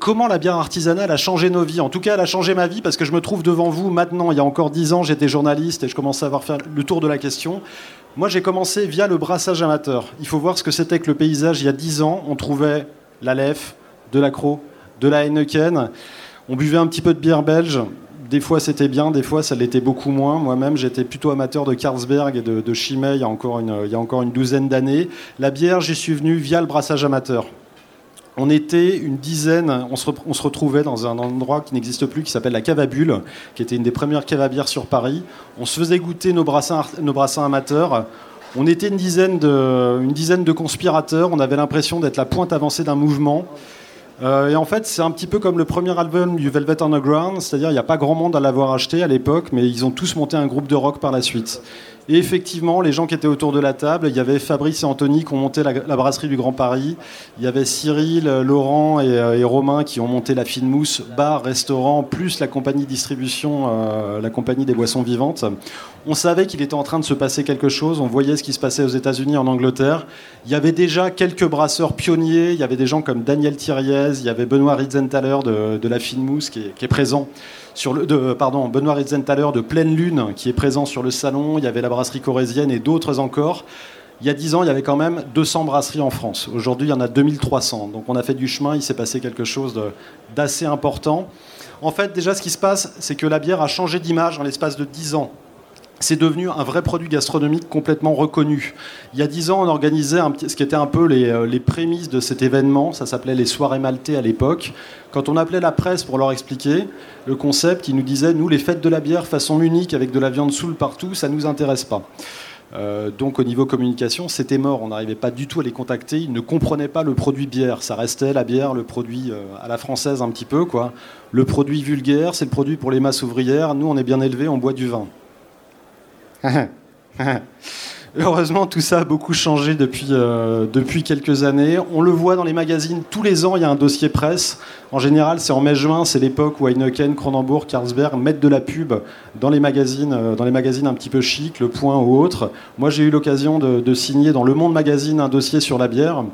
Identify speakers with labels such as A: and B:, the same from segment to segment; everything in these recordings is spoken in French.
A: Comment la bière artisanale a changé nos vies En tout cas, elle a changé ma vie parce que je me trouve devant vous maintenant. Il y a encore dix ans, j'étais journaliste et je commençais à avoir fait le tour de la question. Moi, j'ai commencé via le brassage amateur. Il faut voir ce que c'était que le paysage il y a dix ans. On trouvait la Lef, de l'Acro, de la Heineken. On buvait un petit peu de bière belge. Des fois, c'était bien, des fois, ça l'était beaucoup moins. Moi-même, j'étais plutôt amateur de Carlsberg et de, Chimay il y, a encore une, il y a encore une douzaine d'années. La bière, j'y suis venu via le brassage amateur. On était une dizaine, on se, retrouvait dans un endroit qui n'existe plus, qui s'appelle la Bulle, qui était une des premières bière sur Paris. On se faisait goûter nos brassins, nos brassins amateurs. On était une dizaine, de, une dizaine de conspirateurs. On avait l'impression d'être la pointe avancée d'un mouvement. Euh, et en fait, c'est un petit peu comme le premier album du Velvet Underground, c'est-à-dire il n'y a pas grand monde à l'avoir acheté à l'époque, mais ils ont tous monté un groupe de rock par la suite. Et effectivement, les gens qui étaient autour de la table, il y avait Fabrice et Anthony qui ont monté la, brasserie du Grand Paris. Il y avait Cyril, Laurent euh, et, Romain qui ont monté la Fine Mousse, bar, restaurant, plus la compagnie distribution, euh, la compagnie des boissons vivantes. On savait qu'il était en train de se passer quelque chose. On voyait ce qui se passait aux États-Unis, en Angleterre. Il y avait déjà quelques brasseurs pionniers. Il y avait des gens comme Daniel Thiriez, il y avait Benoît Ritzenthaler de, de la Fine Mousse qui est présent sur le, de, pardon, Benoît Ritzenthaler de Pleine Lune, qui est présent sur le salon. Il y avait la brasserie corésienne et d'autres encore. Il y a 10 ans, il y avait quand même 200 brasseries en France. Aujourd'hui, il y en a 2300. Donc on a fait du chemin, il s'est passé quelque chose d'assez important. En fait, déjà, ce qui se passe, c'est que la bière a changé d'image en l'espace de 10 ans c'est devenu un vrai produit gastronomique complètement reconnu. Il y a dix ans, on organisait ce qui était un peu les, euh, les prémices de cet événement. Ça s'appelait les soirées maltais à l'époque. Quand on appelait la presse pour leur expliquer le concept, ils nous disaient nous, les fêtes de la bière façon unique avec de la viande soule partout, ça ne nous intéresse pas. Euh, donc au niveau communication, c'était mort. On n'arrivait pas du tout à les contacter. Ils ne comprenaient pas le produit bière. Ça restait la bière, le produit euh, à la française un petit peu, quoi. Le produit vulgaire, c'est le produit pour les masses ouvrières. Nous, on est bien élevés, on boit du vin. Heureusement, tout ça a beaucoup changé depuis, euh, depuis quelques années. On le voit dans les magazines. Tous les ans, il y a un dossier presse. En général, c'est en mai-juin. C'est l'époque où Heineken, Kronenbourg, Carlsberg mettent de la pub dans les magazines, euh, dans les magazines un petit peu chic, Le Point ou autre. Moi, j'ai eu l'occasion de, de signer dans Le Monde Magazine un dossier sur la bière.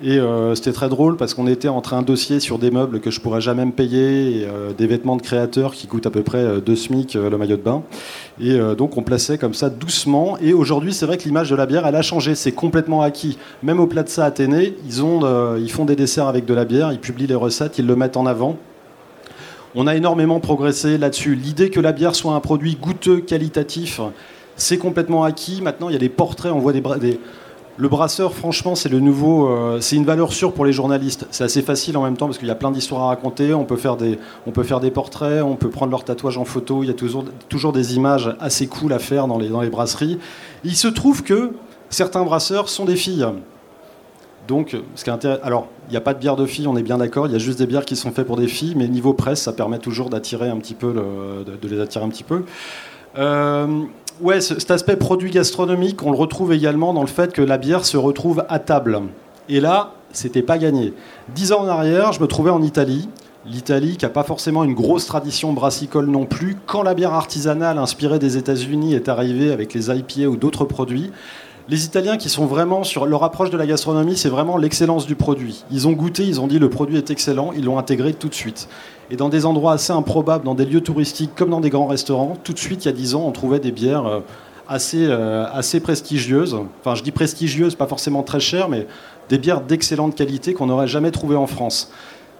A: Et euh, c'était très drôle parce qu'on était entre un dossier sur des meubles que je pourrais jamais me payer euh, des vêtements de créateurs qui coûtent à peu près 2 euh, SMIC le maillot de bain. Et donc on plaçait comme ça doucement. Et aujourd'hui, c'est vrai que l'image de la bière, elle a changé. C'est complètement acquis. Même au Plaza Athénée, ils, ont, ils font des desserts avec de la bière, ils publient les recettes, ils le mettent en avant. On a énormément progressé là-dessus. L'idée que la bière soit un produit goûteux, qualitatif, c'est complètement acquis. Maintenant, il y a des portraits, on voit des, des le brasseur, franchement, c'est le nouveau. Euh, c'est une valeur sûre pour les journalistes. C'est assez facile en même temps parce qu'il y a plein d'histoires à raconter. On peut faire des, portraits, on peut prendre leur tatouage en photo. Il y a toujours, des images assez cool à faire dans les, brasseries. Il se trouve que certains brasseurs sont des filles. Donc, ce qui est alors, il n'y a pas de bière de filles, on est bien d'accord. Il y a juste des bières qui sont faites pour des filles, mais niveau presse, ça permet toujours d'attirer un petit peu, de, les attirer un petit peu. Euh, ouais, cet aspect produit gastronomique, on le retrouve également dans le fait que la bière se retrouve à table. Et là, c'était pas gagné. Dix ans en arrière, je me trouvais en Italie. L'Italie, qui n'a pas forcément une grosse tradition brassicole non plus, quand la bière artisanale inspirée des États-Unis est arrivée avec les IPA ou d'autres produits, les Italiens qui sont vraiment sur leur approche de la gastronomie, c'est vraiment l'excellence du produit. Ils ont goûté, ils ont dit le produit est excellent, ils l'ont intégré tout de suite. Et dans des endroits assez improbables, dans des lieux touristiques comme dans des grands restaurants, tout de suite, il y a 10 ans, on trouvait des bières euh, assez, euh, assez prestigieuses. Enfin, je dis prestigieuses, pas forcément très chères, mais des bières d'excellente qualité qu'on n'aurait jamais trouvées en France.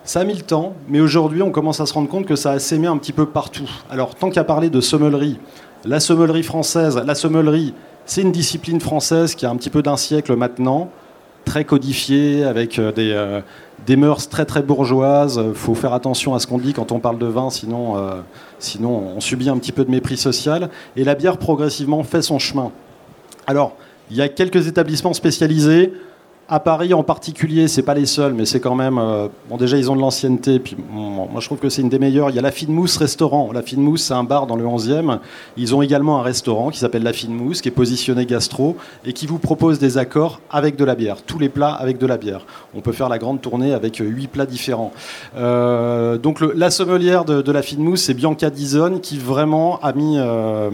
A: Ça a mis le temps, mais aujourd'hui, on commence à se rendre compte que ça a sémé un petit peu partout. Alors, tant qu'à parler de sommellerie, la sommellerie française, la sommellerie, c'est une discipline française qui a un petit peu d'un siècle maintenant très codifié, avec euh, des, euh, des mœurs très très bourgeoises. Il faut faire attention à ce qu'on dit quand on parle de vin, sinon, euh, sinon on subit un petit peu de mépris social. Et la bière progressivement fait son chemin. Alors, il y a quelques établissements spécialisés. À Paris en particulier, c'est pas les seuls, mais c'est quand même. Euh, bon, déjà, ils ont de l'ancienneté. Puis, moi, je trouve que c'est une des meilleures. Il y a la Fine Mousse Restaurant. La Fine Mousse, c'est un bar dans le 11e. Ils ont également un restaurant qui s'appelle La Fine Mousse, qui est positionné gastro et qui vous propose des accords avec de la bière. Tous les plats avec de la bière. On peut faire la grande tournée avec huit plats différents. Euh, donc, la sommelière de, la Fine Mousse, c'est Bianca Dizon, qui vraiment a mis. Euh,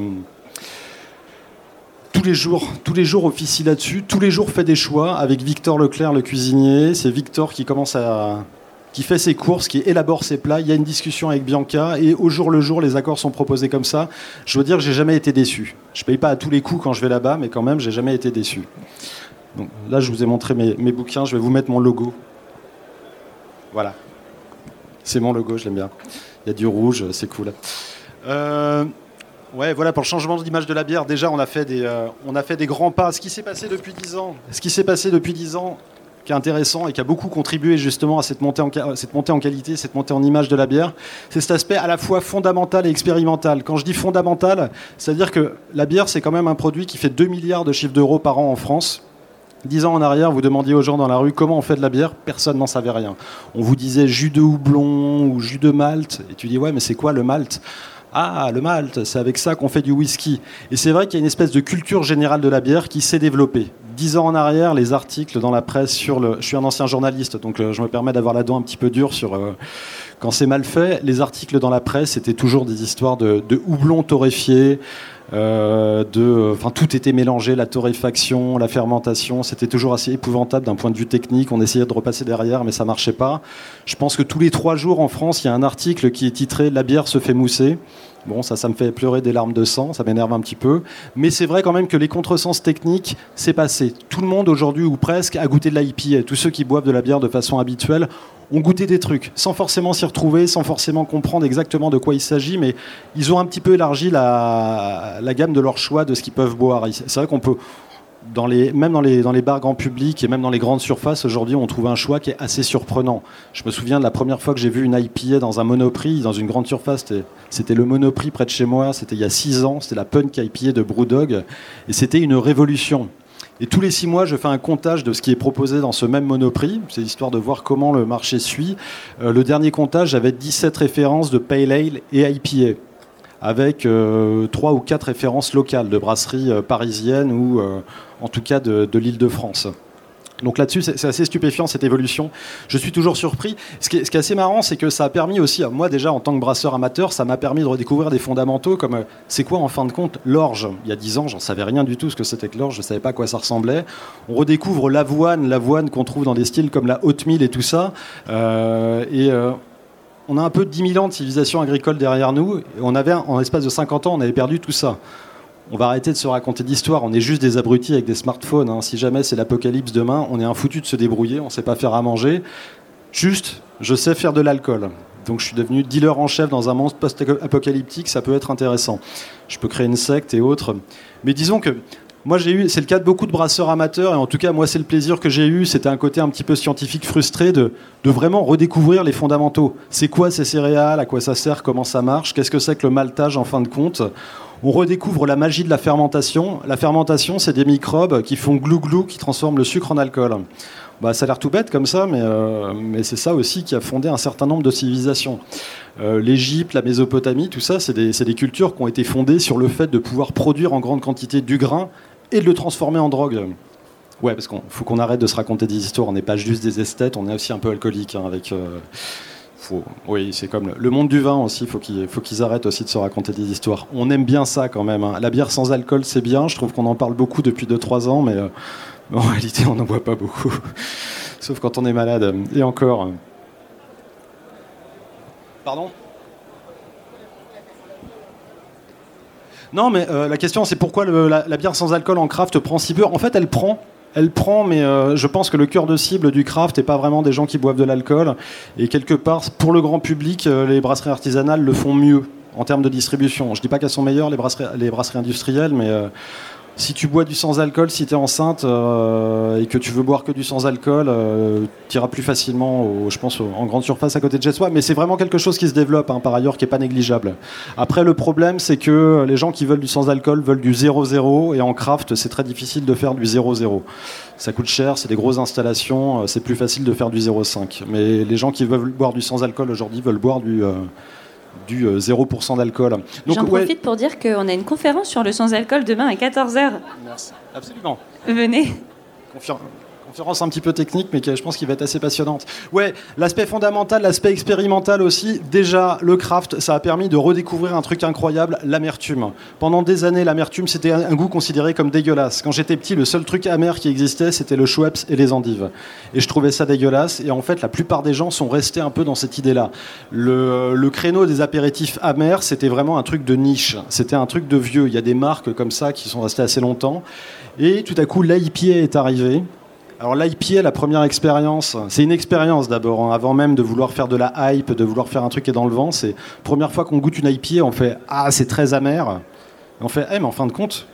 A: tous les jours, tous les jours officie là-dessus, tous les jours fait des choix avec Victor Leclerc, le cuisinier. C'est Victor qui commence à, qui fait ses courses, qui élabore ses plats. Il y a une discussion avec Bianca et au jour le jour, les accords sont proposés comme ça. Je veux dire j'ai jamais été déçu. Je paye pas à tous les coups quand je vais là-bas, mais quand même, j'ai jamais été déçu. Là, je vous ai montré mes, mes bouquins. Je vais vous mettre mon logo. Voilà. C'est mon logo, je l'aime bien. Il y a du rouge, c'est cool. Euh, Ouais, voilà, pour le changement d'image de la bière, déjà, on a fait des, euh, grands pas. Ce qui s'est passé depuis 10 ans, qui s'est passé depuis 10 ans, qui est intéressant et qui a beaucoup contribué justement à cette montée en, cette montée en qualité, cette montée en image de la bière, c'est cet aspect à la fois fondamental et expérimental. Quand je dis fondamental, c'est-à-dire que la bière, c'est quand même un produit qui fait 2 milliards de chiffres d'euros par an en France. Dix ans en arrière, vous demandiez aux gens dans la rue comment on fait de la bière, personne n'en savait rien. On vous disait jus de houblon ou jus de malt, et tu dis ouais mais c'est quoi le malt? Ah, le malt, c'est avec ça qu'on fait du whisky. Et c'est vrai qu'il y a une espèce de culture générale de la bière qui s'est développée. Dix ans en arrière, les articles dans la presse sur le. Je suis un ancien journaliste, donc euh, je me permets d'avoir la dent un petit peu dure sur. Euh, quand c'est mal fait, les articles dans la presse, c'était toujours des histoires de, de houblon torréfié, euh, de, enfin, tout était mélangé, la torréfaction, la fermentation, c'était toujours assez épouvantable d'un point de vue technique. On essayait de repasser derrière, mais ça marchait pas. Je pense que tous les trois jours en France, il y a un article qui est titré La bière se fait mousser. Bon, ça, ça me fait pleurer des larmes de sang, ça m'énerve un petit peu. Mais c'est vrai quand même que les contresens techniques, c'est passé. Tout le monde aujourd'hui, ou presque, a goûté de l'IPA. Tous ceux qui boivent de la bière de façon habituelle ont goûté des trucs, sans forcément s'y retrouver, sans forcément comprendre exactement de quoi il s'agit, mais ils ont un petit peu élargi la, la gamme de leur choix de ce qu'ils peuvent boire. C'est vrai qu'on peut, dans les, même dans les, dans les bars grand public et même dans les grandes surfaces, aujourd'hui, on trouve un choix qui est assez surprenant. Je me souviens de la première fois que j'ai vu une IPA dans un Monoprix, dans une grande surface. C'était le Monoprix près de chez moi, c'était il y a six ans, c'était la Punk IPA de Brewdog, et c'était une révolution. Et tous les six mois, je fais un comptage de ce qui est proposé dans ce même Monoprix. C'est histoire de voir comment le marché suit. Euh, le dernier comptage, j'avais 17 références de Pale Ale et IPA avec euh, trois ou quatre références locales de brasseries euh, parisiennes ou euh, en tout cas de, l'île de France. Donc là-dessus, c'est assez stupéfiant cette évolution. Je suis toujours surpris. Ce qui est, assez marrant, c'est que ça a permis aussi, moi déjà en tant que brasseur amateur, ça m'a permis de redécouvrir des fondamentaux comme c'est quoi en fin de compte l'orge? Il y a dix ans, j'en savais rien du tout ce que c'était que l'orge, je ne savais pas à quoi ça ressemblait. On redécouvre l'avoine, l'avoine qu'on trouve dans des styles comme la haute mille et tout ça. et on a un peu de 10 000 ans de civilisation agricole derrière nous. Et on avait, en espace de 50 ans, on avait perdu tout ça. On va arrêter de se raconter d'histoire. On est juste des abrutis avec des smartphones. Hein. Si jamais c'est l'apocalypse demain, on est un foutu de se débrouiller. On ne sait pas faire à manger. Juste, je sais faire de l'alcool. Donc je suis devenu dealer en chef dans un monde post-apocalyptique. Ça peut être intéressant. Je peux créer une secte et autres. Mais disons que moi, j'ai eu, c'est le cas de beaucoup de brasseurs amateurs, et en tout cas, moi, c'est le plaisir que j'ai eu. C'était un côté un petit peu scientifique frustré de, de vraiment redécouvrir les fondamentaux. C'est quoi ces céréales? À quoi ça sert? Comment ça marche? Qu'est-ce que c'est que le maltage en fin de compte? On redécouvre la magie de la fermentation. La fermentation, c'est des microbes qui font glou-glou, qui transforment le sucre en alcool. Bah, ça a l'air tout bête comme ça, mais, euh, mais c'est ça aussi qui a fondé un certain nombre de civilisations. Euh, L'Égypte, la Mésopotamie, tout ça, c'est des, des, cultures qui ont été fondées sur le fait de pouvoir produire en grande quantité du grain et de le transformer en drogue. Ouais, parce qu'il faut qu'on arrête de se raconter des histoires. On n'est pas juste des esthètes, on est aussi un peu alcoolique. Hein, avec, euh, oui, c'est comme le, monde du vin aussi. Faut il faut qu'ils arrêtent aussi de se raconter des histoires. On aime bien ça quand même. Hein. La bière sans alcool, c'est bien. Je trouve qu'on en parle beaucoup depuis 2-3 ans, mais euh, en réalité, on n'en boit pas beaucoup. Sauf quand on est malade. Et encore. Pardon Non, mais euh, la question, c'est pourquoi la, bière sans alcool en craft prend si peu? En fait, elle prend. Elle prend, mais euh, je pense que le cœur de cible du craft n'est pas vraiment des gens qui boivent de l'alcool. Et quelque part, pour le grand public, euh, les brasseries artisanales le font mieux en termes de distribution. Je ne dis pas qu'elles sont meilleures, les brasseries, les brasseries industrielles, mais si tu bois du sans-alcool, si tu es enceinte euh, et que tu veux boire que du sans-alcool, euh, tu iras plus facilement, je pense, en grande surface à côté de chez soi. Mais c'est vraiment quelque chose qui se développe, hein, par ailleurs, qui n'est pas négligeable. Après, le problème, c'est que les gens qui veulent du sans-alcool veulent du 0-0 et en craft, c'est très difficile de faire du 0-0. Ça coûte cher, c'est des grosses installations, euh, c'est plus facile de faire du 0,5. Mais les gens qui veulent boire du sans-alcool aujourd'hui veulent boire du du 0% euh, d'alcool.
B: J'en profite pour dire qu'on a une conférence sur le sans-alcool demain à 14h.
A: Merci. Absolument.
B: Venez.
A: Conférence un petit peu technique, mais je pense qu'il va être assez passionnante. Ouais, l'aspect fondamental, l'aspect expérimental aussi. Déjà, le craft, ça a permis de redécouvrir un truc incroyable, l'amertume. Pendant des années, l'amertume, c'était un goût considéré comme dégueulasse. Quand j'étais petit, le seul truc amer qui existait, c'était le Schweppes et les endives. Et je trouvais ça dégueulasse. Et en fait, la plupart des gens sont restés un peu dans cette idée-là. Le, le créneau des apéritifs amers, c'était vraiment un truc de niche. C'était un truc de vieux. Il y a des marques comme ça qui sont restées assez longtemps. Et tout à coup, l'IPA est arrivé. Alors l'IPA, la première expérience, c'est une expérience d'abord, hein, avant même de vouloir faire de la hype, de vouloir faire un truc qui est dans le vent, c'est première fois qu'on goûte une IPA, on fait ah c'est très amer, on fait eh mais en fin de compte,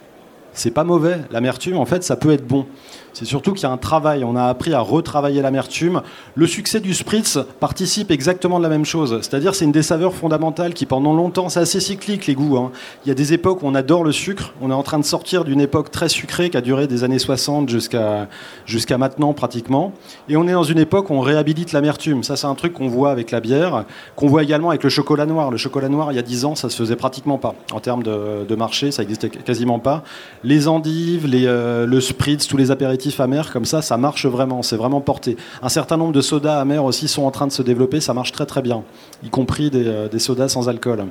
A: c'est pas mauvais, l'amertume en fait ça peut être bon. C'est surtout qu'il y a un travail. On a appris à retravailler l'amertume. Le succès du spritz participe exactement de la même chose. C'est-à-dire, c'est une des saveurs fondamentales qui, pendant longtemps, c'est assez cyclique les goûts. Hein. Il y a des époques où on adore le sucre. On est en train de sortir d'une époque très sucrée qui a duré des années 60 jusqu'à jusqu'à maintenant pratiquement. Et on est dans une époque où on réhabilite l'amertume. Ça, c'est un truc qu'on voit avec la bière, qu'on voit également avec le chocolat noir. Le chocolat noir, il y a 10 ans, ça se faisait pratiquement pas. En termes de, marché, ça existait quasiment pas. Les endives, les, euh, le spritz, tous les apéritifs amer comme ça, ça marche vraiment, c'est vraiment porté. Un certain nombre de sodas amers aussi sont en train de se développer, ça marche très très bien, y compris des, euh, sodas sans alcool.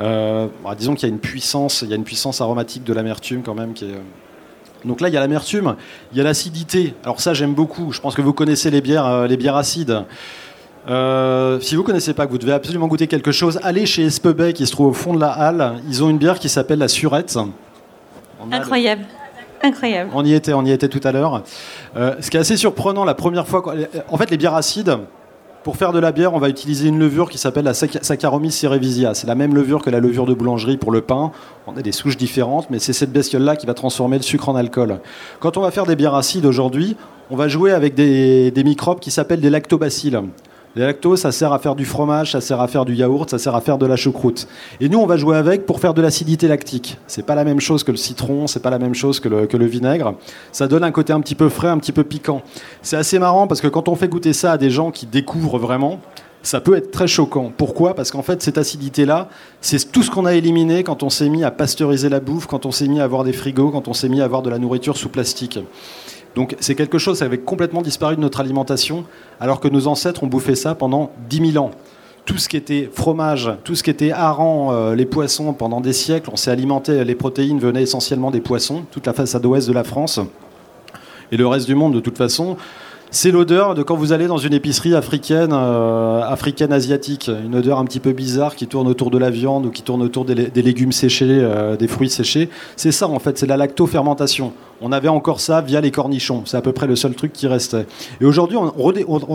A: Euh, bah, disons qu'il y a une puissance, il y a une puissance aromatique de l'amertume quand même donc là, il y a l'amertume, il y a l'acidité. Alors ça, j'aime beaucoup. Je pense que vous connaissez les bières, les bières acides. si vous connaissez pas, que vous devez absolument goûter quelque chose, allez chez Espebay qui se trouve au fond de la halle. Ils ont une bière qui s'appelle la Surette.
B: Incroyable. Incroyable.
A: On y était, on y était tout à l'heure. Euh, ce qui est assez surprenant, la première fois. En fait, les bières acides, pour faire de la bière, on va utiliser une levure qui s'appelle la Saccharomyces cerevisia. C'est la même levure que la levure de boulangerie pour le pain. On a des souches différentes, mais c'est cette bestiole-là qui va transformer le sucre en alcool. Quand on va faire des bières acides aujourd'hui, on va jouer avec des, des microbes qui s'appellent des lactobacilles. Les lactose, ça sert à faire du fromage, ça sert à faire du yaourt, ça sert à faire de la choucroute. Et nous, on va jouer avec pour faire de l'acidité lactique. C'est pas la même chose que le citron, c'est pas la même chose que le, que le vinaigre. Ça donne un côté un petit peu frais, un petit peu piquant. C'est assez marrant parce que quand on fait goûter ça à des gens qui découvrent vraiment, ça peut être très choquant. Pourquoi? Parce qu'en fait, cette acidité-là, c'est tout ce qu'on a éliminé quand on s'est mis à pasteuriser la bouffe, quand on s'est mis à avoir des frigos, quand on s'est mis à avoir de la nourriture sous plastique. Donc c'est quelque chose qui avait complètement disparu de notre alimentation, alors que nos ancêtres ont bouffé ça pendant 10 000 ans. Tout ce qui était fromage, tout ce qui était hareng, euh, les poissons, pendant des siècles, on s'est alimenté, les protéines venaient essentiellement des poissons, toute la façade ouest de la France. Et le reste du monde, de toute façon, c'est l'odeur de quand vous allez dans une épicerie africaine, euh, africaine asiatique, une odeur un petit peu bizarre qui tourne autour de la viande ou qui tourne autour des, légumes séchés, euh, des fruits séchés. C'est ça en fait, c'est la lactofermentation. On avait encore ça via les cornichons. C'est à peu près le seul truc qui restait. Et aujourd'hui, on,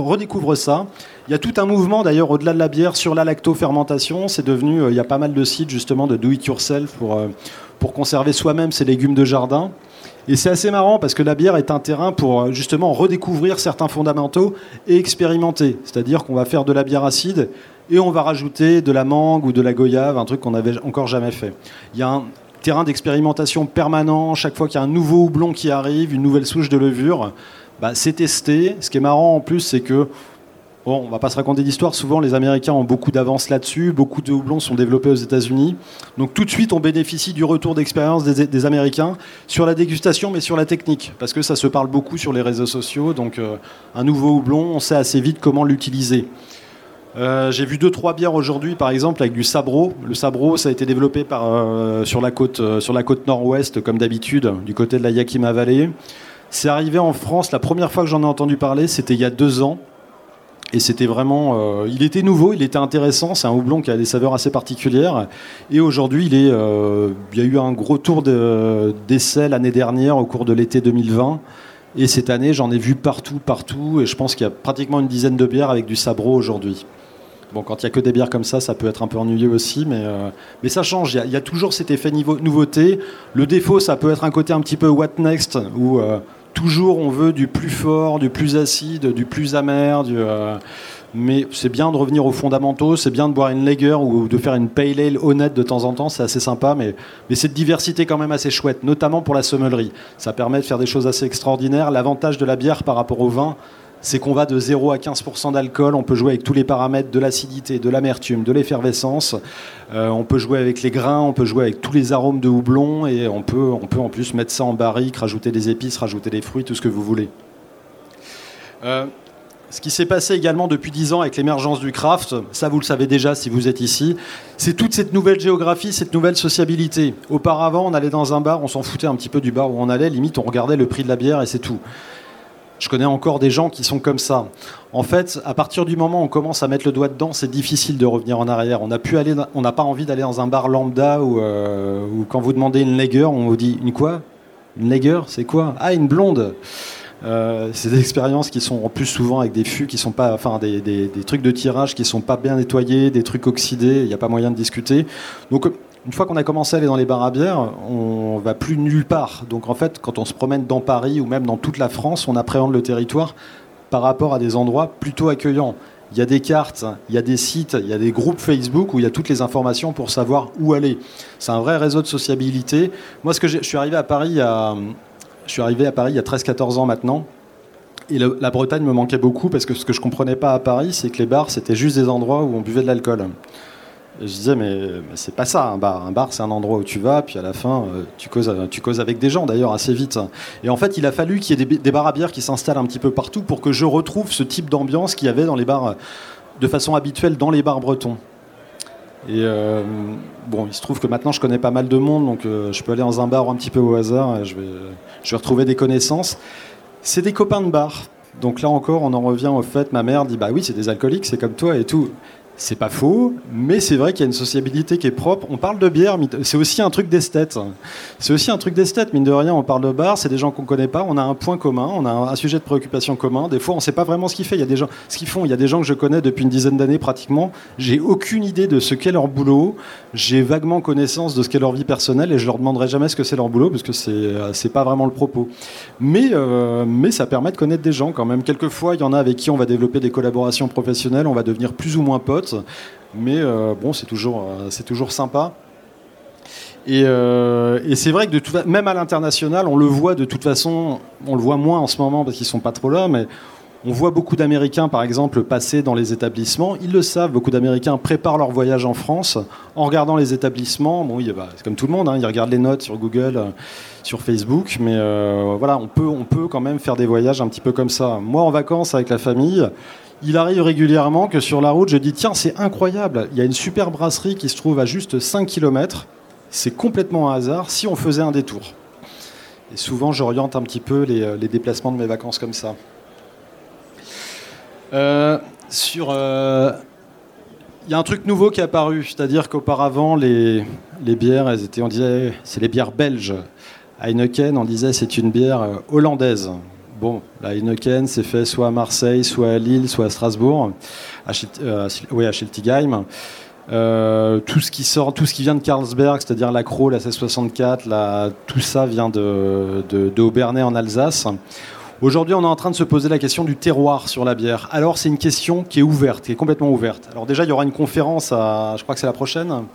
A: redécouvre ça. Il y a tout un mouvement d'ailleurs au-delà de la bière sur la lactofermentation. C'est devenu, euh, il y a pas mal de sites justement de do it yourself pour, pour conserver soi-même ses légumes de jardin. Et c'est assez marrant parce que la bière est un terrain pour euh, justement redécouvrir certains fondamentaux et expérimenter. C'est-à-dire qu'on va faire de la bière acide et on va rajouter de la mangue ou de la goyave, un truc qu'on n'avait encore jamais fait. Il y a un terrain d'expérimentation permanent. Chaque fois qu'il y a un nouveau houblon qui arrive, une nouvelle souche de levure, bah, c'est testé. Ce qui est marrant en plus, c'est que Bon, on va pas se raconter d'histoire. Souvent, les Américains ont beaucoup d'avance là-dessus. Beaucoup de houblons sont développés aux États-Unis. Donc, tout de suite, on bénéficie du retour d'expérience des, Américains sur la dégustation, mais sur la technique, parce que ça se parle beaucoup sur les réseaux sociaux. Donc, euh, un nouveau houblon, on sait assez vite comment l'utiliser. Euh, j'ai vu deux trois bières aujourd'hui, par exemple, avec du sabro. Le sabro, ça a été développé euh, sur la côte, sur la côte nord-ouest, comme d'habitude, du côté de la Yakima Valley. C'est arrivé en France. La première fois que j'en ai entendu parler, c'était il y a deux ans. Et c'était vraiment. Euh, il était nouveau, il était intéressant. C'est un houblon qui a des saveurs assez particulières. Et aujourd'hui, il, euh, y a eu un gros tour d'essai l'année dernière au cours de l'été 2020. Et cette année, j'en ai vu partout, partout. Et je pense qu'il y a pratiquement une dizaine de bières avec du sabro aujourd'hui. Bon, quand il n'y a que des bières comme ça, ça peut être un peu ennuyeux aussi, mais, euh, mais ça change. Il y, a, toujours cet effet nouveauté. Le défaut, ça peut être un côté un petit peu what next, où toujours on veut du plus fort, du plus acide, du plus amer, euh, mais c'est bien de revenir aux fondamentaux, c'est bien de boire une lager ou de faire une pale ale honnête de temps en temps, c'est assez sympa, mais, mais cette diversité quand même assez chouette, notamment pour la sommellerie. Ça permet de faire des choses assez extraordinaires. L'avantage de la bière par rapport au vin, c'est qu'on va de 0 à 15% d'alcool. On peut jouer avec tous les paramètres de l'acidité, de l'amertume, de l'effervescence. Euh, on peut jouer avec les grains, on peut jouer avec tous les arômes de houblon et on peut, on peut en plus mettre ça en barrique, rajouter des épices, rajouter des fruits, tout ce que vous voulez. Ce qui s'est passé également depuis 10 ans avec l'émergence du craft, ça vous le savez déjà si vous êtes ici, c'est toute cette nouvelle géographie, cette nouvelle sociabilité. Auparavant, on allait dans un bar, on s'en foutait un petit peu du bar où on allait, limite on regardait le prix de la bière et c'est tout. Je connais encore des gens qui sont comme ça. En fait, à partir du moment où on commence à mettre le doigt dedans, c'est difficile de revenir en arrière. On n'a pas envie d'aller dans un bar lambda où, euh, quand vous demandez une lager, on vous dit une quoi? Une lager, c'est quoi? Ah, une blonde. Euh, c'est des expériences qui sont en plus souvent avec des fûts qui sont pas, enfin des, trucs de tirage qui sont pas bien nettoyés, des trucs oxydés, il n'y a pas moyen de discuter. Donc une fois qu'on a commencé à aller dans les bars à bière, on va plus nulle part. Donc en fait, quand on se promène dans Paris ou même dans toute la France, on appréhende le territoire par rapport à des endroits plutôt accueillants. Il y a des cartes, il y a des sites, il y a des groupes Facebook où il y a toutes les informations pour savoir où aller. C'est un vrai réseau de sociabilité. Moi, ce que je suis arrivé à Paris à je suis arrivé à Paris il y a 13-14 ans maintenant. Et la Bretagne me manquait beaucoup parce que ce que je comprenais pas à Paris, c'est que les bars, c'était juste des endroits où on buvait de l'alcool. Je disais, mais, c'est pas ça un bar. Un bar, c'est un endroit où tu vas, puis à la fin, euh, tu causes, tu causes avec des gens d'ailleurs assez vite. Et en fait, il a fallu qu'il y ait des, des bars à bière qui s'installent un petit peu partout pour que je retrouve ce type d'ambiance qu'il y avait dans les bars de façon habituelle dans les bars bretons. Et euh, bon, il se trouve que maintenant je connais pas mal de monde, donc euh, je peux aller dans un bar un petit peu au hasard et je vais, je vais retrouver des connaissances. C'est des copains de bar. Donc là encore, on en revient au fait, ma mère dit bah oui, c'est des alcooliques, c'est comme toi et tout. C'est pas faux, mais c'est vrai qu'il y a une sociabilité qui est propre. On parle de bière, c'est aussi un truc d'esthète. C'est aussi un truc d'esthète, mine de rien. On parle de bar, c'est des gens qu'on connaît pas. On a un point commun, on a un sujet de préoccupation commun. Des fois, on sait pas vraiment ce qu'ils font. Il y a des gens, ce qu'ils font. Il y a des gens que je connais depuis une dizaine d'années pratiquement. J'ai aucune idée de ce qu'est leur boulot. J'ai vaguement connaissance de ce qu'est leur vie personnelle et je leur demanderai jamais ce que c'est leur boulot parce que c'est c'est pas vraiment le propos. Mais euh, mais ça permet de connaître des gens quand même. Quelquefois, il y en a avec qui on va développer des collaborations professionnelles. On va devenir plus ou moins potes. Mais euh, bon, c'est toujours, euh, c'est toujours sympa. Euh, et, c'est vrai que même à l'international, on le voit de toute façon, on le voit moins en ce moment parce qu'ils sont pas trop là, mais on voit beaucoup d'Américains, par exemple, passer dans les établissements. Ils le savent, beaucoup d'Américains préparent leur voyage en France en regardant les établissements. Bon, bah, c'est comme tout le monde, hein, ils regardent les notes sur Google, sur Facebook, mais voilà, on peut, on peut quand même faire des voyages un petit peu comme ça. Moi, en vacances avec la famille, il arrive régulièrement que sur la route, je dis tiens, c'est incroyable, il y a une super brasserie qui se trouve à juste 5 km. C'est complètement un hasard si on faisait un détour. Et souvent, j'oriente un petit peu les, euh, déplacements de mes vacances comme ça. Euh, sur, euh, il y a un truc nouveau qui est apparu, c'est-à-dire qu'auparavant, les, bières, elles étaient, on disait, c'est les bières belges. Heineken, on disait, c'est une bière hollandaise. Bon, la Heineken, c'est fait soit à Marseille, soit à Lille, soit à Strasbourg, à, euh, oui, à Schiltigheim. Euh, tout ce qui sort, tout ce qui vient de Carlsberg, c'est-à-dire la Croix, la C64, tout ça vient de, de, en Alsace. Aujourd'hui, on est en train de se poser la question du terroir sur la bière. Alors, c'est une question qui est ouverte, qui est complètement ouverte. Alors déjà, il y aura une conférence, je crois que c'est la prochaine,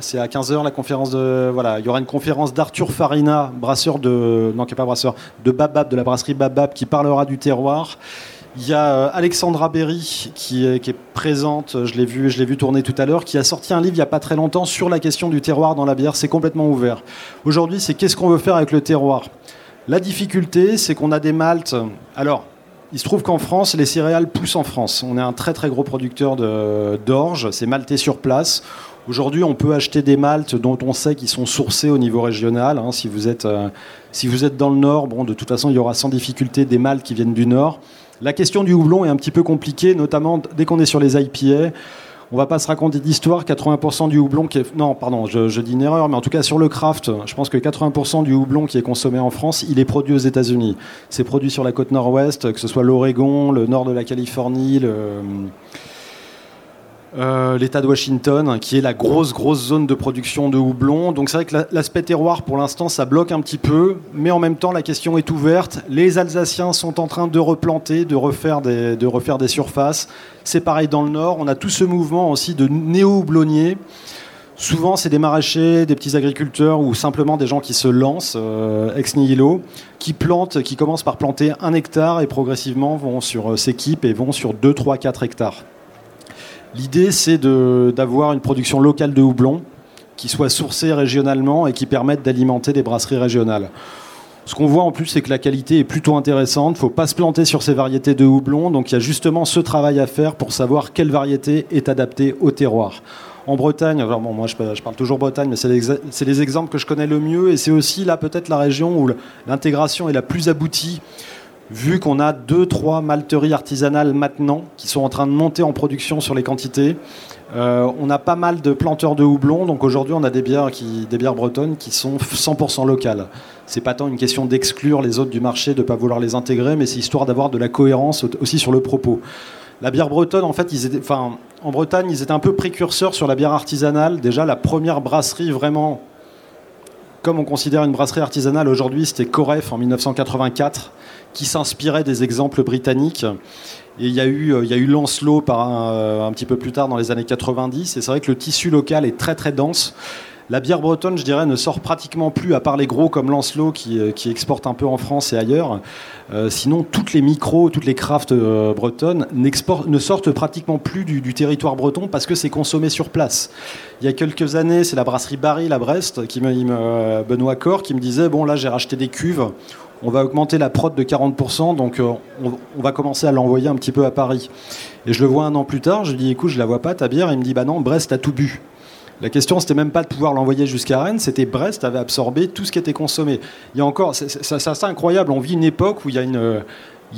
A: c'est à 15h la conférence. Voilà, il y aura une conférence d'Arthur Farina, brasseur de. Non, qui n'est pas brasseur, de Babab, de la brasserie Babab, qui parlera du terroir. Il y a euh, Alexandra Berry qui est, qui est présente, je l'ai vu, je l'ai vu tourner tout à l'heure, qui a sorti un livre il n'y a pas très longtemps sur la question du terroir dans la bière. C'est complètement ouvert. Aujourd'hui, c'est qu'est-ce qu'on veut faire avec le terroir? La difficulté, c'est qu'on a des maltes. Alors, il se trouve qu'en France, les céréales poussent en France. On est un très très gros producteur d'orge, c'est malté sur place. Aujourd'hui, on peut acheter des maltes dont on sait qu'ils sont sourcés au niveau régional. Hein. Si, vous êtes, euh, si vous dans le nord, bon, de toute façon, il y aura sans difficulté des maltes qui viennent du nord. La question du houblon est un petit peu compliquée, notamment dès qu'on est sur les IPA. On va pas se raconter d'histoire. 80% du houblon qui est. Non, pardon, je, dis une erreur, mais en tout cas sur le craft, je pense que 80% du houblon qui est consommé en France, il est produit aux États-Unis. C'est produit sur la côte nord-ouest, que ce soit l'Oregon, le nord de la Californie, le euh, l'État de Washington, qui est la grosse, grosse zone de production de houblon. Donc c'est vrai que l'aspect terroir, pour l'instant, ça bloque un petit peu, mais en même temps, la question est ouverte. Les Alsaciens sont en train de replanter, de refaire des, de refaire des surfaces. C'est pareil dans le Nord. On a tout ce mouvement aussi de néo-houblonniers. Souvent, c'est des maraîchers, des petits agriculteurs ou simplement des gens qui se lancent euh, ex nihilo, qui plantent, qui commencent par planter un hectare et progressivement vont sur, euh, s'équipent et vont sur 2, 3, 4 hectares. L'idée, c'est d'avoir une production locale de houblon qui soit sourcée régionalement et qui permette d'alimenter des brasseries régionales. Ce qu'on voit en plus, c'est que la qualité est plutôt intéressante. Il ne faut pas se planter sur ces variétés de houblon. Donc il y a justement ce travail à faire pour savoir quelle variété est adaptée au terroir. En Bretagne, alors bon, moi je, parle toujours Bretagne, mais c'est les, les, exemples que je connais le mieux. Et c'est aussi là peut-être la région où l'intégration est la plus aboutie vu qu'on a deux, trois malteries artisanales maintenant qui sont en train de monter en production sur les quantités. Euh, on a pas mal de planteurs de houblon, donc aujourd'hui on a des bières, qui, des bières bretonnes qui sont 100% locales. C'est pas tant une question d'exclure les autres du marché, de pas vouloir les intégrer, mais c'est histoire d'avoir de la cohérence aussi sur le propos. La bière bretonne, en fait, en Bretagne, ils étaient un peu précurseurs sur la bière artisanale. Déjà, la première brasserie vraiment, comme on considère une brasserie artisanale aujourd'hui, c'était Coref en 1984 qui s'inspirait des exemples britanniques. Et il y a eu, euh, il y a eu Lancelot par un, euh, un, petit peu plus tard dans les années 90. Et c'est vrai que le tissu local est très très dense. La bière bretonne, je dirais, ne sort pratiquement plus, à part les gros comme Lancelot qui, euh, qui exportent un peu en France et ailleurs. sinon, toutes les micros, toutes les crafts bretonnes ne sortent pratiquement plus du, territoire breton parce que c'est consommé sur place. Il y a quelques années, c'est la brasserie Barry, la Brest, qui Benoît Cor, qui me disait Bon, là, j'ai racheté des cuves on va augmenter la prod de 40%, donc euh, on, va commencer à l'envoyer un petit peu à Paris. Et je le vois un an plus tard, je lui dis écoute, je la vois pas ta bière, il me dit bah non, Brest a tout bu. La question, c'était même pas de pouvoir l'envoyer jusqu'à Rennes, c'était Brest avait absorbé tout ce qui était consommé. Il y a encore, c'est incroyable, on vit une époque où il y a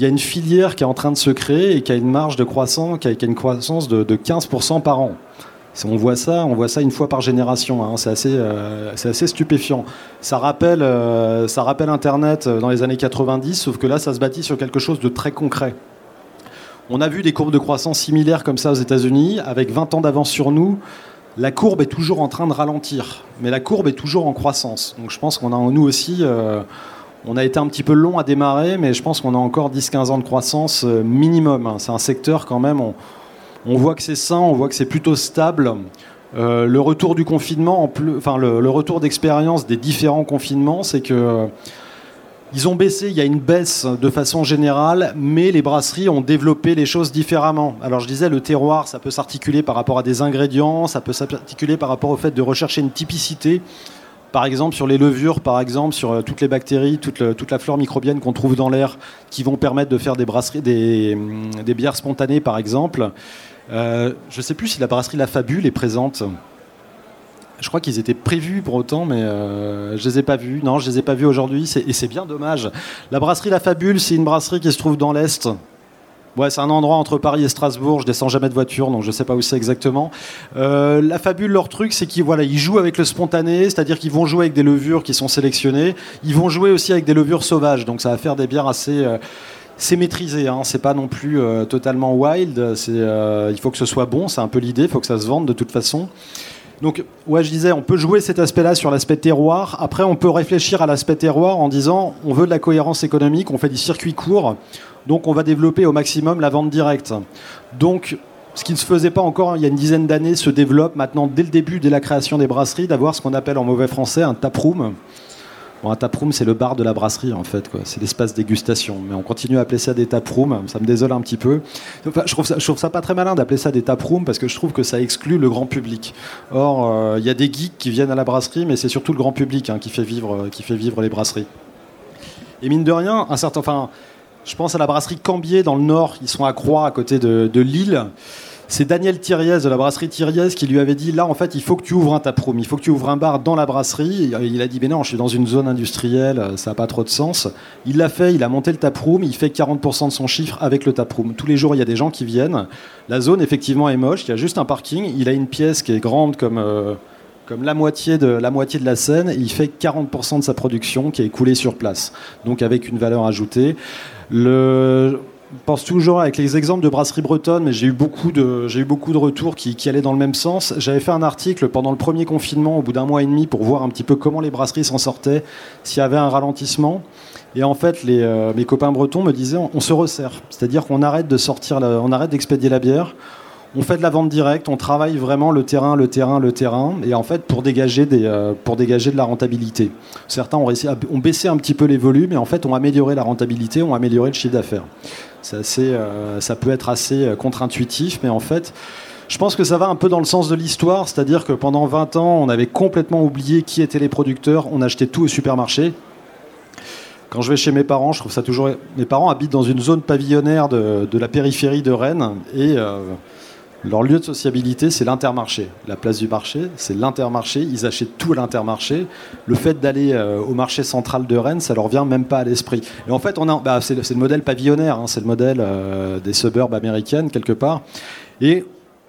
A: une, filière qui est en train de se créer et qui a une marge de croissance, qui a, une croissance de 15% par an. On voit ça, on voit ça une fois par génération. Hein. C'est assez, euh, stupéfiant. Ça rappelle, euh, Internet dans les années 90, sauf que là, ça se bâtit sur quelque chose de très concret. On a vu des courbes de croissance similaires comme ça aux États-Unis, avec 20 ans d'avance sur nous. La courbe est toujours en train de ralentir, mais la courbe est toujours en croissance. Donc je pense qu'on a en nous aussi, euh, on a été un petit peu long à démarrer, mais je pense qu'on a encore 10-15 ans de croissance minimum. Hein. C'est un secteur quand même. On voit que c'est sain, on voit que c'est plutôt stable. Euh, le retour du confinement, enfin le, retour d'expérience des différents confinements, c'est que euh, ils ont baissé, il y a une baisse de façon générale, mais les brasseries ont développé les choses différemment. Alors je disais, le terroir, ça peut s'articuler par rapport à des ingrédients, ça peut s'articuler par rapport au fait de rechercher une typicité. Par exemple, sur les levures, par exemple, sur euh, toutes les bactéries, toute, la flore microbienne qu'on trouve dans l'air, qui vont permettre de faire des brasseries, des, des bières spontanées, par exemple. Euh, je ne sais plus si la brasserie La Fabule est présente. Je crois qu'ils étaient prévus pour autant, mais euh, je les ai pas vus. Non, je les ai pas vus aujourd'hui, et c'est bien dommage. La brasserie La Fabule, c'est une brasserie qui se trouve dans l'Est. Ouais, c'est un endroit entre Paris et Strasbourg. Je descends jamais de voiture, donc je ne sais pas où c'est exactement. Euh, la Fabule, leur truc, c'est qu'ils voilà, ils jouent avec le spontané, c'est-à-dire qu'ils vont jouer avec des levures qui sont sélectionnées. Ils vont jouer aussi avec des levures sauvages, donc ça va faire des bières assez c'est maîtrisé, hein, c'est pas non plus euh, totalement wild. Euh, il faut que ce soit bon, c'est un peu l'idée, il faut que ça se vende de toute façon. Donc, ouais, je disais, on peut jouer cet aspect-là sur l'aspect terroir. Après, on peut réfléchir à l'aspect terroir en disant, on veut de la cohérence économique, on fait des circuits courts, donc on va développer au maximum la vente directe. Donc, ce qui ne se faisait pas encore il y a une dizaine d'années se développe maintenant dès le début, dès la création des brasseries, d'avoir ce qu'on appelle en mauvais français un taproom. Un taproom, c'est le bar de la brasserie, en fait. C'est l'espace dégustation. Mais on continue à appeler ça des taprooms. Ça me désole un petit peu. je, trouve ça, pas très malin d'appeler ça des taprooms parce que je trouve que ça exclut le grand public. Or, euh, il y a des geeks qui viennent à la brasserie, mais c'est surtout le grand public hein, qui, fait vivre, euh, qui fait vivre les brasseries. Et mine de rien, un certain, enfin, je pense à la brasserie Cambier dans le nord. Ils sont à Croix, à côté de Lille c'est Daniel Thiriez de la brasserie Thiriez qui lui avait dit là en fait il faut que tu ouvres un taproom, il faut que tu ouvres un bar dans la brasserie. Il a dit mais non, je suis dans une zone industrielle, ça n'a pas trop de sens. Il l'a fait, il a monté le taproom, il fait 40% de son chiffre avec le taproom. Tous les jours il y a des gens qui viennent. La zone effectivement est moche, il y a juste un parking, il a une pièce qui est grande comme euh, comme la moitié de la moitié de la scène, il fait 40% de sa production qui est coulée sur place, donc avec une valeur ajoutée. Le, pense toujours avec les exemples de brasserie bretonne, mais j'ai eu beaucoup de, retours qui, allaient dans le même sens. J'avais fait un article pendant le premier confinement, au bout d'un mois et demi, pour voir un petit peu comment les brasseries s'en sortaient, s'il y avait un ralentissement. Et en fait, les, euh, mes copains bretons me disaient, on, se resserre, c'est-à-dire qu'on arrête de sortir, on arrête d'expédier la bière. On fait de la vente directe, on travaille vraiment le terrain, le terrain, le terrain, et en fait pour dégager, euh, de la rentabilité. Certains ont, ont baissé un petit peu les volumes et en fait ont amélioré la rentabilité, ont amélioré le chiffre d'affaires. Euh, ça peut être assez euh, contre-intuitif, mais en fait, je pense que ça va un peu dans le sens de l'histoire, c'est-à-dire que pendant 20 ans, on avait complètement oublié qui étaient les producteurs, on achetait tout au supermarché. Quand je vais chez mes parents, je trouve ça toujours. Mes parents habitent dans une zone pavillonnaire de, la périphérie de Rennes et leur lieu de sociabilité, c'est l'intermarché. La place du marché, c'est l'intermarché. Ils achètent tout à l'intermarché. Le fait d'aller euh, au marché central de Rennes, ça leur vient même pas à l'esprit. Et en fait, on a, bah, c'est, le, modèle pavillonnaire, hein. c'est le modèle euh, des suburbs américaines quelque part. Et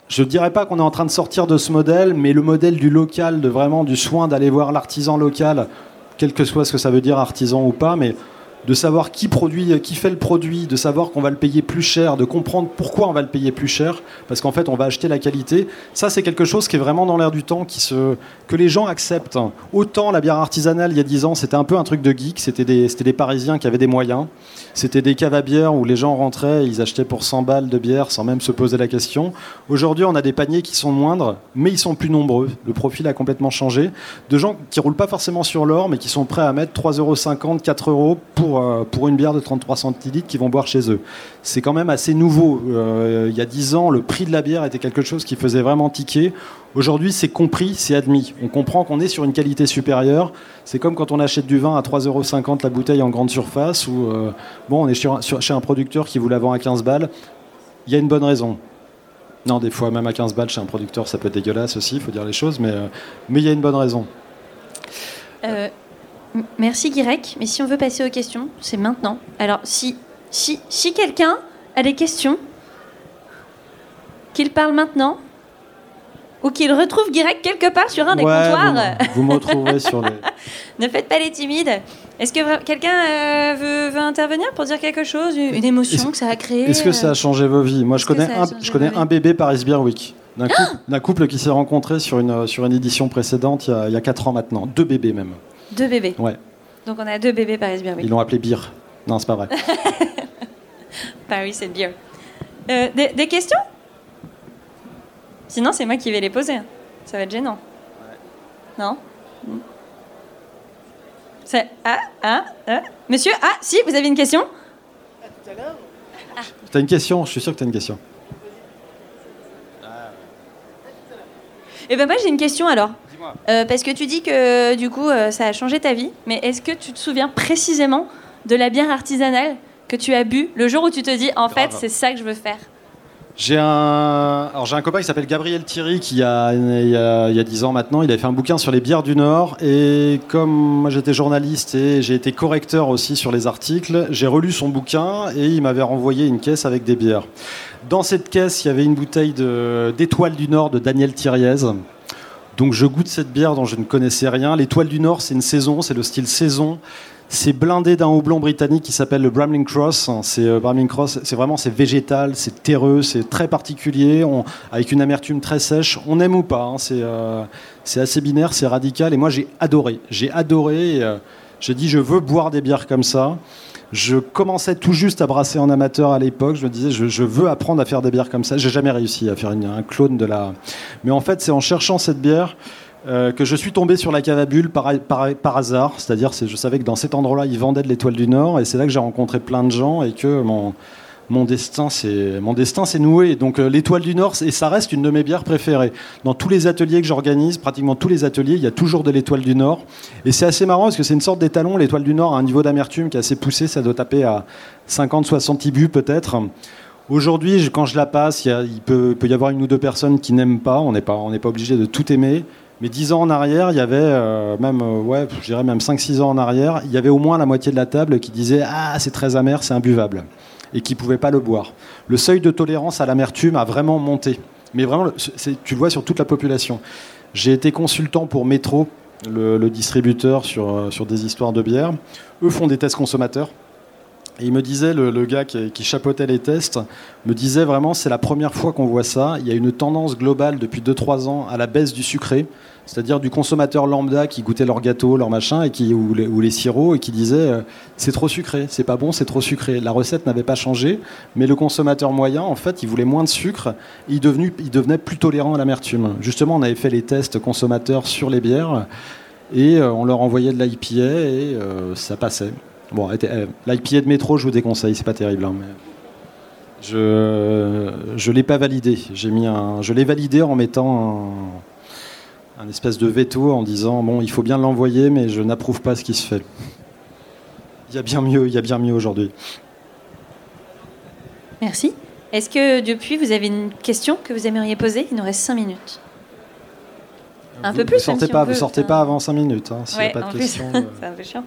A: je ne dirais pas qu'on est en train de sortir de ce modèle, mais le modèle du local, de vraiment du soin d'aller voir l'artisan local, quel que soit ce que ça veut dire artisan ou pas, mais de savoir qui produit, qui fait le produit, de savoir qu'on va le payer plus cher, de comprendre pourquoi on va le payer plus cher, parce qu'en fait on va acheter la qualité. Ça c'est quelque chose qui est vraiment dans l'air du temps, qui se, que les gens acceptent. Autant la bière artisanale il y a 10 ans c'était un peu un truc de geek, c'était des, des Parisiens qui avaient des moyens, c'était des caves à bière où les gens rentraient, ils achetaient pour 100 balles de bière sans même se poser la question. Aujourd'hui on a des paniers qui sont moindres, mais ils sont plus nombreux. Le profil a complètement changé. De gens qui roulent pas forcément sur l'or, mais qui sont prêts à mettre 3,50 euros, 4 euros pour euh, pour, une bière de 33 centilitres qu'ils vont boire chez eux. C'est quand même assez nouveau. Euh, il y a 10 ans, le prix de la bière était quelque chose qui faisait vraiment tiquer. Aujourd'hui, c'est compris, c'est admis. On comprend qu'on est sur une qualité supérieure. C'est comme quand on achète du vin à 3,50 euros la bouteille en grande surface, ou euh, bon, on est chez un producteur qui vous la vend à 15 balles. Il y a une bonne raison. Non, des fois, même à 15 balles chez un producteur, ça peut être dégueulasse aussi, il faut dire les choses, mais mais il y a une bonne raison.
B: Merci Guirec, mais si on veut passer aux questions, c'est maintenant. Alors si, si, si quelqu'un a des questions, qu'il parle maintenant, ou qu'il retrouve Guirec quelque part sur un des comptoirs.
A: Vous, me retrouverez sur les...
B: ne faites pas les timides. Est-ce que quelqu'un euh, veut, intervenir pour dire quelque chose, une émotion que ça a créé
A: Est-ce que ça a changé vos vies? Moi, je connais, un, je connais un bébé Paris Beer Week. D'un couple, couple, qui s'est rencontré sur une, sur une édition précédente il y, a, il y a 4 ans maintenant. Deux bébés même.
B: Deux bébés.
A: Ouais.
B: Donc on a deux bébés Paris Beer.
A: Ils l'ont appelé Beer. Non, c'est pas vrai.
B: Paris, c'est Beer. Euh, des, questions? Sinon, c'est moi qui vais les poser. Ça va être gênant. Non? C'est ah, ah, ah, Monsieur, ah, si, vous avez une question?
A: Tout à l'heure. Ah. T'as une question? Je suis sûr que tu as une question.
B: Eh ben moi j'ai une question alors. Euh, parce que tu dis que du coup euh, ça a changé ta vie, mais est-ce que tu te souviens précisément de la bière artisanale que tu as bu le jour où tu te dis en fait c'est ça que je veux faire?
A: J'ai un, alors j'ai un copain qui s'appelle Gabriel Thierry qui, il y, a, il, y a, 10 ans maintenant, il avait fait un bouquin sur les bières du Nord. Et comme moi j'étais journaliste et j'ai été correcteur aussi sur les articles, j'ai relu son bouquin et il m'avait renvoyé une caisse avec des bières. Dans cette caisse, il y avait une bouteille d'Étoile du Nord de Daniel Thiriez. Donc je goûte cette bière dont je ne connaissais rien. L'Étoile du Nord, c'est une saison, c'est le style saison. C'est blindé d'un houblon britannique qui s'appelle le Bramling Cross. C'est euh, Cross, c'est vraiment c'est végétal, c'est terreux, c'est très particulier, avec une amertume très sèche. On aime ou pas, hein. euh, c'est assez binaire, c'est radical. Et moi j'ai adoré, j'ai adoré. Euh, j'ai dit je veux boire des bières comme ça. Je commençais tout juste à brasser en amateur à l'époque. Je me disais, je, veux apprendre à faire des bières comme ça. J'ai jamais réussi à faire un clone de la. Mais en fait, c'est en cherchant cette bière euh, que je suis tombé sur la cavabule par, par, hasard. C'est-à-dire, je savais que dans cet endroit-là, ils vendaient de l'étoile du Nord, et c'est là que j'ai rencontré plein de gens et que mon mon destin c'est mon destin c'est noué. Donc euh, l'étoile du Nord et ça reste une de mes bières préférées. Dans tous les ateliers que j'organise, pratiquement tous les ateliers, il y a toujours de l'étoile du Nord et c'est assez marrant parce que c'est une sorte d'étalon. L'étoile du Nord a un niveau d'amertume qui est assez poussé, ça doit taper à 50-60 ibus peut-être. Aujourd'hui, quand je la passe, il, peut, y avoir une ou deux personnes qui n'aiment pas. On n'est pas, on pas obligé de tout aimer. Mais dix ans en arrière, il y avait euh, même, euh, ouais, même 5-6 ans en arrière, il y avait au moins la moitié de la table qui disait Ah, c'est très amer, c'est imbuvable et qui ne pouvaient pas le boire. Le seuil de tolérance à l'amertume a vraiment monté. Mais vraiment, tu le vois sur toute la population. J'ai été consultant pour Métro, le, distributeur sur, euh, sur des histoires de bière. Eux font des tests consommateurs. Et il me disait, le, gars qui, chapeautait les tests, me disait vraiment, c'est la première fois qu'on voit ça. Il y a une tendance globale depuis 2-3 ans à la baisse du sucré c'est-à-dire du consommateur lambda qui goûtait leur gâteau, leur machin, ou, les, sirops, et qui disait euh, c'est trop sucré, c'est pas bon, c'est trop sucré. La recette n'avait pas changé, mais le consommateur moyen, en fait, il voulait moins de sucre, et il, il devenait plus tolérant à l'amertume. Justement, on avait fait les tests consommateurs sur les bières, et euh, on leur envoyait de l'IPA, et euh, ça passait. Bon, l'IPA de métro, je vous déconseille, c'est pas terrible. Hein, mais... Je ne l'ai pas validé. J'ai mis un, je l'ai validé en mettant un, un espèce de veto en disant bon, il faut bien l'envoyer, mais je n'approuve pas ce qui se fait. Il y a bien mieux, il y a bien mieux aujourd'hui.
B: Merci. Est-ce que depuis, vous avez une question que vous aimeriez poser? Il nous reste 5 minutes. Un peu plus.
A: Vous sortez pas, vous sortez pas avant 5 minutes. Hein,
B: ouais, pas de questions. C'est un peu chiant.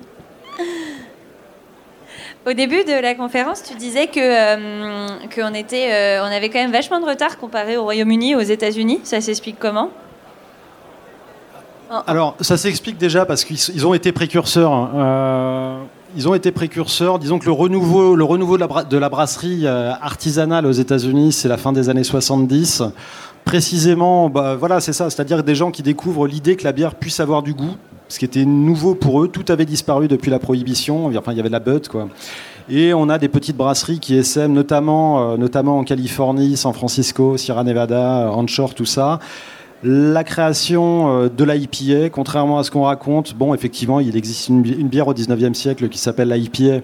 B: Au début de la conférence, tu disais que euh, qu'on euh, on avait quand même vachement de retard comparé au Royaume-Uni, aux États-Unis. Ça s'explique comment?
A: Alors, ça s'explique déjà parce qu'ils ont été précurseurs. Hein. Euh, ils ont été précurseurs. Disons que le renouveau, le renouveau de, la de la brasserie artisanale aux États-Unis, c'est la fin des années 70 précisément, bah, voilà, c'est ça, c'est-à-dire des gens qui découvrent l'idée que la bière puisse avoir du goût, ce qui était nouveau pour eux. Tout avait disparu depuis la prohibition. Enfin, il y avait de la bud, quoi. Et on a des petites brasseries qui essaiment, notamment, euh, notamment en Californie, San Francisco, Sierra Nevada, Onshore, tout ça. La création euh, de l'IPA, contrairement à ce qu'on raconte, bon, effectivement, il existe une, bière au 19e siècle qui s'appelle l'IPA.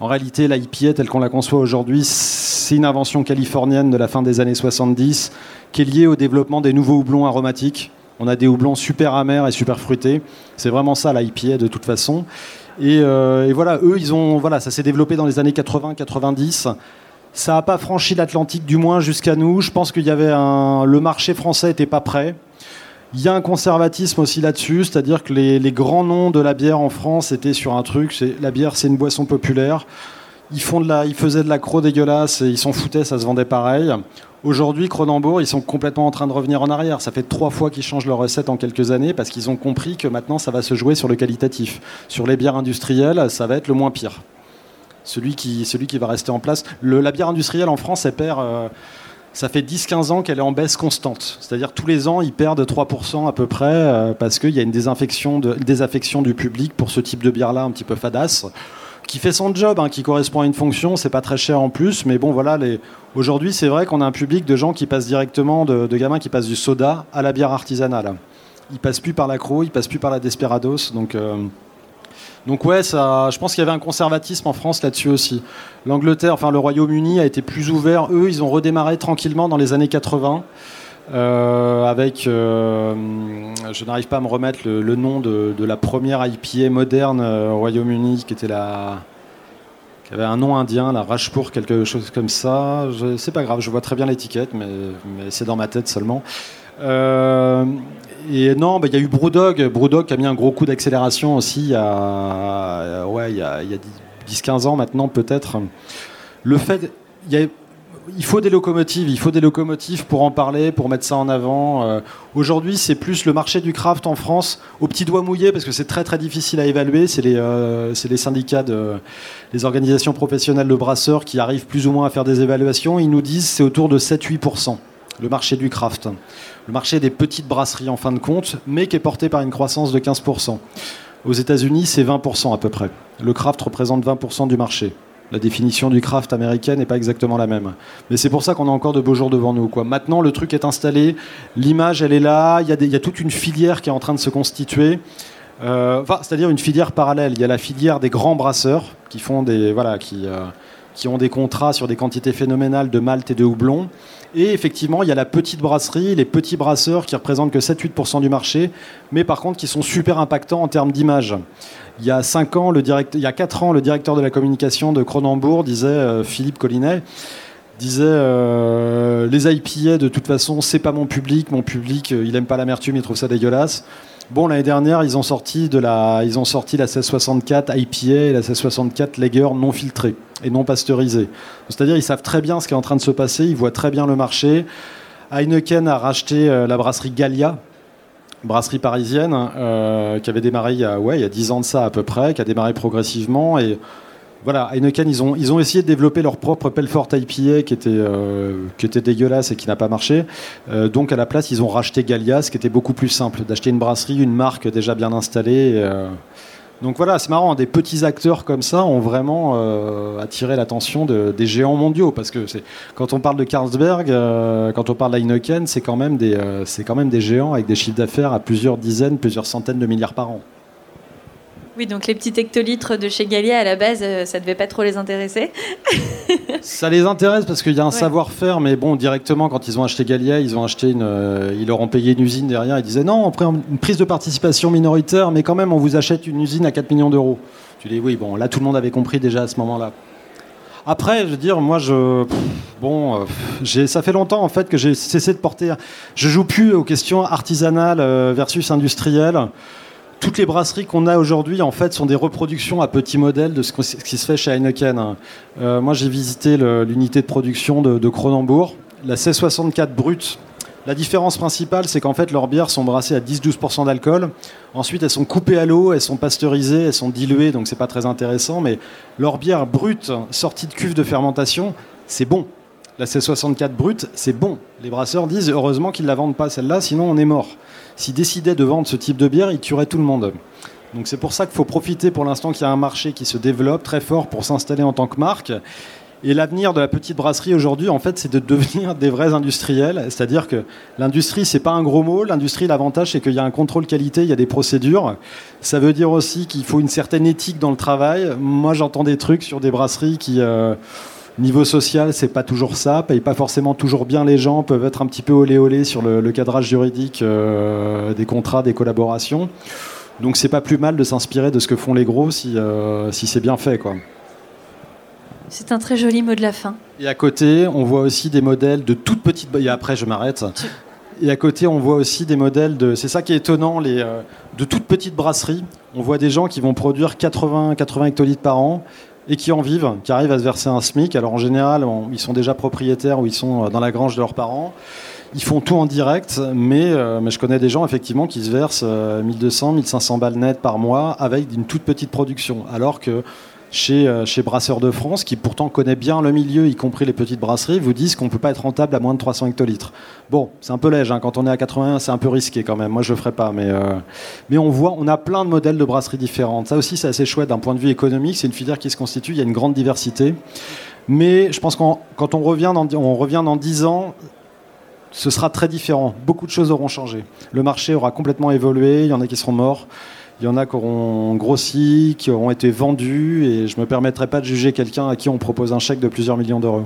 A: En réalité, l'IPA, telle qu'on la conçoit aujourd'hui, c'est une invention californienne de la fin des années 70 qui est liée au développement des nouveaux houblons aromatiques on a des houblons super amers et super fruités. C'est vraiment ça l'IPA de toute façon. Euh, et, voilà, eux, ils ont, voilà, ça s'est développé dans les années 80-90. Ça n'a pas franchi l'Atlantique, du moins jusqu'à nous. Je pense qu'il y avait le marché français n'était pas prêt. Il y a un conservatisme aussi là-dessus, c'est-à-dire que les, grands noms de la bière en France étaient sur un truc. La bière, c'est une boisson populaire. Ils, font de la, ils faisaient de la croix dégueulasse et ils s'en foutaient, ça se vendait pareil. Aujourd'hui, Cronenbourg, ils sont complètement en train de revenir en arrière. Ça fait trois fois qu'ils changent leur recette en quelques années parce qu'ils ont compris que maintenant, ça va se jouer sur le qualitatif. Sur les bières industrielles, ça va être le moins pire. Celui qui, celui qui va rester en place. la bière industrielle en France, perd. Euh, ça fait 10-15 ans qu'elle est en baisse constante. C'est-à-dire tous les ans, ils perdent 3% à peu près euh, parce qu'il y a une désinfection désaffection du public pour ce type de bière-là un petit peu fadasse qui fait son job, hein, qui correspond à une fonction. C'est pas très cher en plus, mais bon, voilà. Aujourd'hui, c'est vrai qu'on a un public de gens qui passent directement, de, gamins qui passent du soda à la bière artisanale. Ils passent plus par la Croix, ils passent plus par la Desperados. Donc, euh, donc ouais, ça, je pense qu'il y avait un conservatisme en France là-dessus aussi. L'Angleterre, enfin le Royaume-Uni a été plus ouvert. Eux, ils ont redémarré tranquillement dans les années 80. Euh, avec, euh, je n'arrive pas à me remettre le, nom de, la première IPA moderne euh, au Royaume-Uni, qui était la, qui avait un nom indien, la Rajpur, quelque chose comme ça. C'est pas grave, je vois très bien l'étiquette, mais, c'est dans ma tête seulement. et non, bah, il y a eu Brewdog, Brewdog qui a mis un gros coup d'accélération aussi il y a, ouais, il y a, a 10-15 ans maintenant peut-être. Le fait, il y a il faut des locomotives, il faut des locomotives pour en parler, pour mettre ça en avant. Euh, aujourd'hui, c'est plus le marché du craft en France au petit doigt mouillé parce que c'est très très difficile à évaluer. C'est les, euh, les, syndicats, de, les organisations professionnelles de brasseurs qui arrivent plus ou moins à faire des évaluations. Ils nous disent c'est autour de 7-8%, le marché du craft. Le marché des petites brasseries en fin de compte, mais qui est porté par une croissance de 15%. Aux États-Unis, c'est 20% à peu près. Le craft représente 20% du marché la définition du craft américain n'est pas exactement la même. Mais c'est pour ça qu'on a encore de beaux jours devant nous. Quoi. Maintenant, le truc est installé, l'image, elle est là, il y, a toute une filière qui est en train de se constituer. Euh, c'est-à-dire une filière parallèle. Il y a la filière des grands brasseurs qui font des, voilà, qui, euh, qui ont des contrats sur des quantités phénoménales de malt et de houblon. Et effectivement, il y a la petite brasserie, les petits brasseurs qui représentent que 7-8% du marché, mais par contre qui sont super impactants en termes d'image. Il y a cinq ans, le il y a 4 ans, le directeur de la communication de Cronenbourg disait, euh, Philippe Collinet, disait euh, les IPA de toute façon c'est pas mon public mon public euh, il aime pas l'amertume il trouve ça dégueulasse bon l'année dernière ils ont sorti de la ils ont sorti la 1664 IPA et la 1664 Lager non filtrée et non pasteurisée c'est-à-dire ils savent très bien ce qui est en train de se passer ils voient très bien le marché Heineken a racheté la brasserie Gallia brasserie parisienne euh, qui avait démarré il y, a, ouais, il y a 10 ans de ça à peu près, qui a démarré progressivement. Et voilà, Heineken, ils ont, ils ont essayé de développer leur propre Pelfort IPA qui était, euh, qui était dégueulasse et qui n'a pas marché. Euh, donc à la place, ils ont racheté Gallia, ce qui était beaucoup plus simple, d'acheter une brasserie, une marque déjà bien installée. Donc voilà, c'est marrant, des petits acteurs comme ça ont vraiment euh, attiré l'attention des géants mondiaux, parce que quand on parle de Carlsberg, euh, quand on parle d'Heineken, c'est quand, euh, c'est quand même des géants avec des chiffres d'affaires à plusieurs dizaines, plusieurs centaines de milliards par an.
B: Oui, donc les petits hectolitres de chez Gallia, à la base, euh, ça devait pas trop les intéresser.
A: ça les intéresse parce qu'il y a un savoir-faire, mais bon, directement, quand ils ont acheté Gallia, ils ont acheté une, euh, ils leur ont payé une usine derrière. Ils disaient non, on prend une prise de participation minoritaire, mais quand même, on vous achète une usine à 4 millions d'euros. Tu dis oui, bon, là tout le monde avait compris déjà à ce moment-là. Après, je veux dire, moi, je, bon, euh, ça fait longtemps en fait que j'ai cessé de porter. Je joue plus aux questions artisanales versus industrielles. Toutes les brasseries qu'on a aujourd'hui, en fait, sont des reproductions à petit modèle de ce qui se fait chez Heineken. Euh, moi, j'ai visité l'unité de production de, de Cronenbourg, la C64 brute la différence principale, c'est qu'en fait, leurs bières sont brassées à 10-12% d'alcool. Ensuite, elles sont coupées à l'eau, elles sont pasteurisées, elles sont diluées, donc c'est pas très intéressant. Mais leur bière brute, sortie de cuve de fermentation, c'est bon. La C64 brute, c'est bon. Les brasseurs disent heureusement qu'ils ne la vendent pas celle-là, sinon on est mort. S'ils décidaient de vendre ce type de bière, ils tueraient tout le monde. Donc c'est pour ça qu'il faut profiter pour l'instant qu'il y a un marché qui se développe très fort pour s'installer en tant que marque. Et l'avenir de la petite brasserie aujourd'hui, en fait, c'est de devenir des vrais industriels. C'est-à-dire que l'industrie, c'est pas un gros mot. L'industrie, l'avantage, c'est qu'il y a un contrôle qualité, il y a des procédures. Ça veut dire aussi qu'il faut une certaine éthique dans le travail. Moi, j'entends des trucs sur des brasseries qui, euh, niveau social, c'est pas toujours ça, payent pas forcément toujours bien les gens, peuvent être un petit peu olé olé sur le, cadrage juridique euh, des contrats, des collaborations. Donc, c'est pas plus mal de s'inspirer de ce que font les gros si, euh, si c'est bien fait, quoi.
B: C'est un très joli mot de la fin.
A: Et à côté, on voit aussi des modèles de toutes petites. Et après, je m'arrête. Et à côté, on voit aussi des modèles de. C'est ça qui est étonnant, les, euh, de toutes petites brasseries. On voit des gens qui vont produire 80, 80 hectolitres par an et qui en vivent, qui arrivent à se verser un SMIC. Alors en général, ils sont déjà propriétaires ou ils sont euh, dans la grange de leurs parents. Ils font tout en direct, mais, euh, je connais des gens effectivement qui se versent 1200, 1500 balles net par mois avec une toute petite production. Alors que chez, euh, chez Brasseurs de France, qui pourtant connaît bien le milieu, y compris les petites brasseries, vous disent qu'on ne peut pas être rentable à moins de 300 hectolitres. Bon, c'est un peu léger, hein. quand on est à 81, c'est un peu risqué quand même. Moi, je ne le ferai pas, mais, euh, mais on voit, on a plein de modèles de brasseries différentes. Ça aussi, c'est assez chouette d'un point de vue économique. C'est une filière qui se constitue, il y a une grande diversité. Mais je pense que quand on revient, dans, on revient dans 10 ans, ce sera très différent. Beaucoup de choses auront changé. Le marché aura complètement évolué, il y en a qui seront morts. Il y en a qui auront grossi, qui auront été vendus, et je ne me permettrai pas de juger quelqu'un à qui on propose un chèque de plusieurs millions d'euros.